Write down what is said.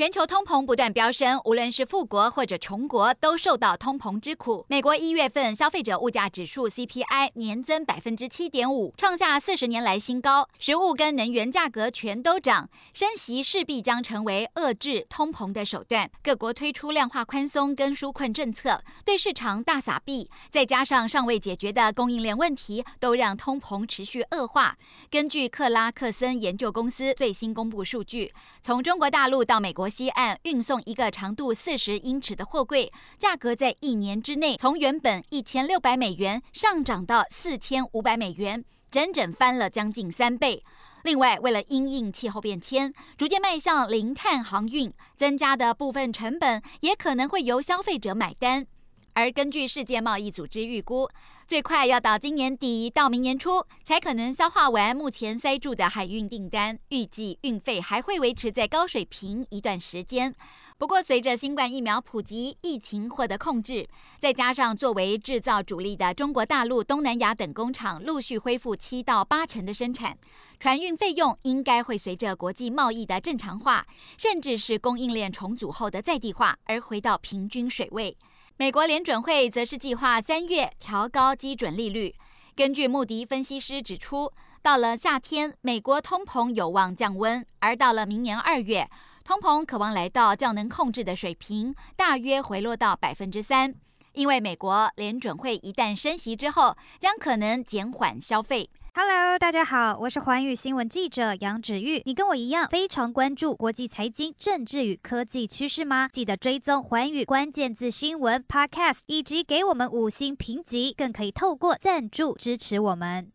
全球通膨不断飙升，无论是富国或者穷国，都受到通膨之苦。美国一月份消费者物价指数 CPI 年增百分之七点五，创下四十年来新高。食物跟能源价格全都涨，升息势必将成为遏制通膨的手段。各国推出量化宽松跟纾困政策，对市场大撒币，再加上尚未解决的供应链问题，都让通膨持续恶化。根据克拉克森研究公司最新公布数据，从中国大陆到美国。西岸运送一个长度四十英尺的货柜，价格在一年之内从原本一千六百美元上涨到四千五百美元，整整翻了将近三倍。另外，为了因应气候变迁，逐渐迈向零碳航运，增加的部分成本也可能会由消费者买单。而根据世界贸易组织预估，最快要到今年底到明年初才可能消化完目前塞住的海运订单，预计运费还会维持在高水平一段时间。不过，随着新冠疫苗普及、疫情获得控制，再加上作为制造主力的中国大陆、东南亚等工厂陆续恢复七到八成的生产，船运费用应该会随着国际贸易的正常化，甚至是供应链重组后的在地化而回到平均水位。美国联准会则是计划三月调高基准利率。根据穆迪分析师指出，到了夏天，美国通膨有望降温；而到了明年二月，通膨可望来到较能控制的水平，大约回落到百分之三。因为美国联准会一旦升息之后，将可能减缓消费。Hello，大家好，我是环宇新闻记者杨芷玉。你跟我一样非常关注国际财经、政治与科技趋势吗？记得追踪环宇关键字新闻 Podcast，以及给我们五星评级，更可以透过赞助支持我们。